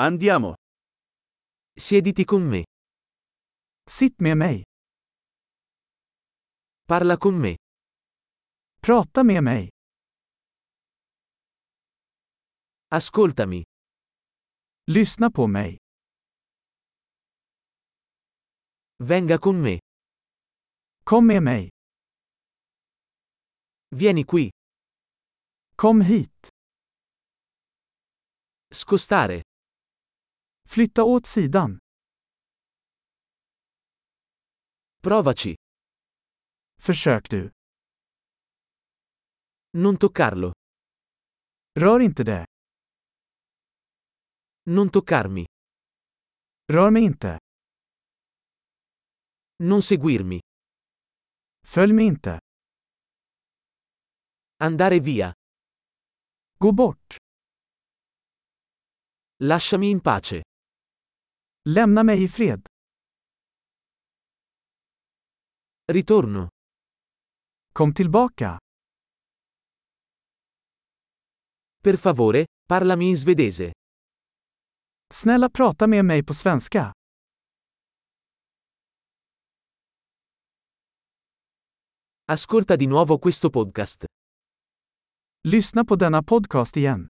Andiamo. Siediti con me. Sitt med mig. Parla con me. Prata med mig. Ascoltami. Lyssna på mig. Venga con me. Kom med mig. Vieni qui. Kom hit. Scostare. Flytta åt sidan. Provaci. Försök du. Non toccarlo. Rör inte det. Non toccarmi. Rör mig inte. Non seguirmi. Följ mig inte. Andare via. Gå bort. Lasciami in pace. Lämna mig i fred. Ritorno. Kom tillbaka. Per favore, parlami in svedese. Snälla prata med mig på svenska. Ascolta di nuovo questo podcast. Lyssna på denna podcast igen.